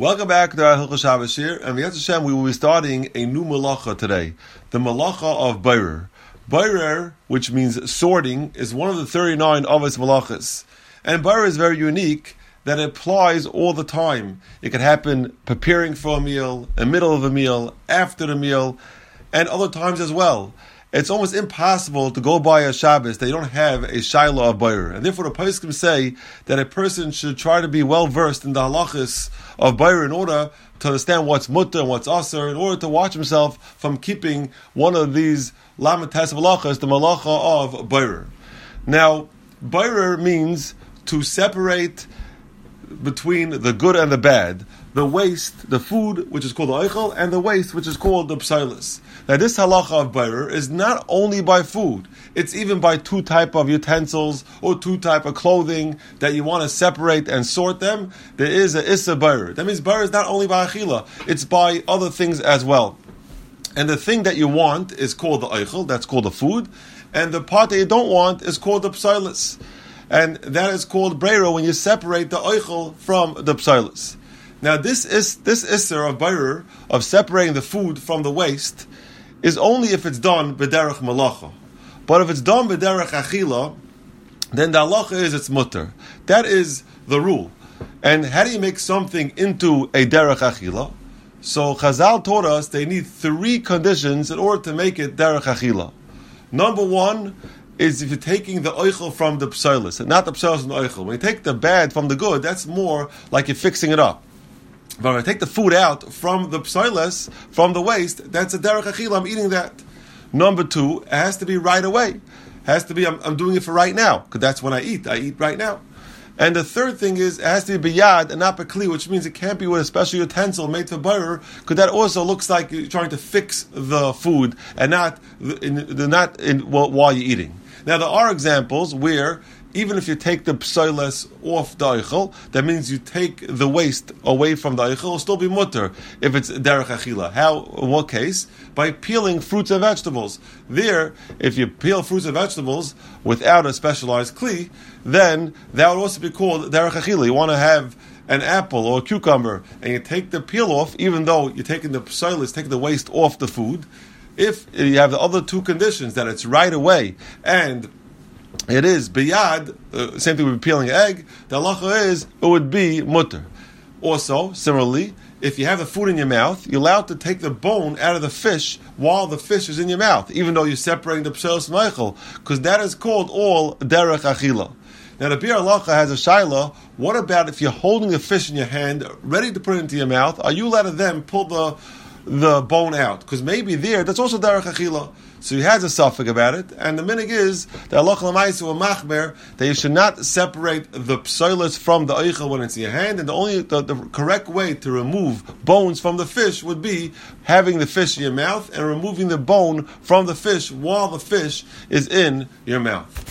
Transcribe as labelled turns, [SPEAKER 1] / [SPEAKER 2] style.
[SPEAKER 1] Welcome back to our Shabbos here, and V'yat Hashem, we will be starting a new malacha today, the malacha of Borer. Borer, which means sorting, is one of the 39 avos malachas. And Borer is very unique that it applies all the time. It can happen preparing for a meal, in the middle of a meal, after the meal, and other times as well it's almost impossible to go by a Shabbos that you don't have a shaila of Borer. And therefore the Poskim say that a person should try to be well versed in the halachas of Borer in order to understand what's mutter and what's aser, in order to watch himself from keeping one of these lamates halachas, the malacha of Borer. Now, Borer means to separate between the good and the bad, the waste, the food, which is called the eichel, and the waste, which is called the psilis. Now, this halacha of Borer is not only by food; it's even by two type of utensils or two type of clothing that you want to separate and sort them. There is a isser Borer. That means Borer is not only by achila; it's by other things as well. And the thing that you want is called the eichel. That's called the food, and the part that you don't want is called the psilis and that is called brera when you separate the oichel from the psilis. Now, this is this isser of Borer of separating the food from the waste is only if it's done b'derech malacha. But if it's done b'derech achila, then the halacha is it's mutter. That is the rule. And how do you make something into a derech achila? So Chazal taught us they need three conditions in order to make it derech achila. Number one is if you're taking the oichel from the psilis, and not the psilis and the oichel. When you take the bad from the good, that's more like you're fixing it up. But when I take the food out from the psilis, from the waste, that's a derech achila, I'm eating that. Number two, it has to be right away. It has to be, I'm, I'm doing it for right now, because that's when I eat. I eat right now. And the third thing is, it has to be biyad and not bekli, which means it can't be with a special utensil made for Borer, because that also looks like you're trying to fix the food and not in, not in, well, while you're eating. Now there are examples where even if you take the psiles off the eichel, that means you take the waste away from the eichel, it'll still be mutter if it's derech achila. How? In what case? By peeling fruits and vegetables. There, if you peel fruits and vegetables without a specialized kli, then that would also be called derech achila. You want to have an apple or a cucumber, and you take the peel off, even though you're taking the psilis, taking the waste off the food. If you have the other two conditions, that it's right away and it is biyad, uh, same thing with peeling egg, the halacha is it would be mutter. Also, similarly, if you have the food in your mouth, you're allowed to take the bone out of the fish while the fish is in your mouth, even though you're separating the pselos and eichel, because that is called all derech achila. Now the Biur Halacha has a shaila. What about if you're holding the fish in your hand, ready to put it into your mouth? Are you allowed to then pull the the bone out? Because maybe there, that's also derech achila. So he has a safek about it, and the minhag is that Allah Lamaisu machmir that you should not separate the psilis from the eichel when it's in your hand, and the only the, the, correct way to remove bones from the fish would be having the fish in your mouth and removing the bone from the fish while the fish is in your mouth.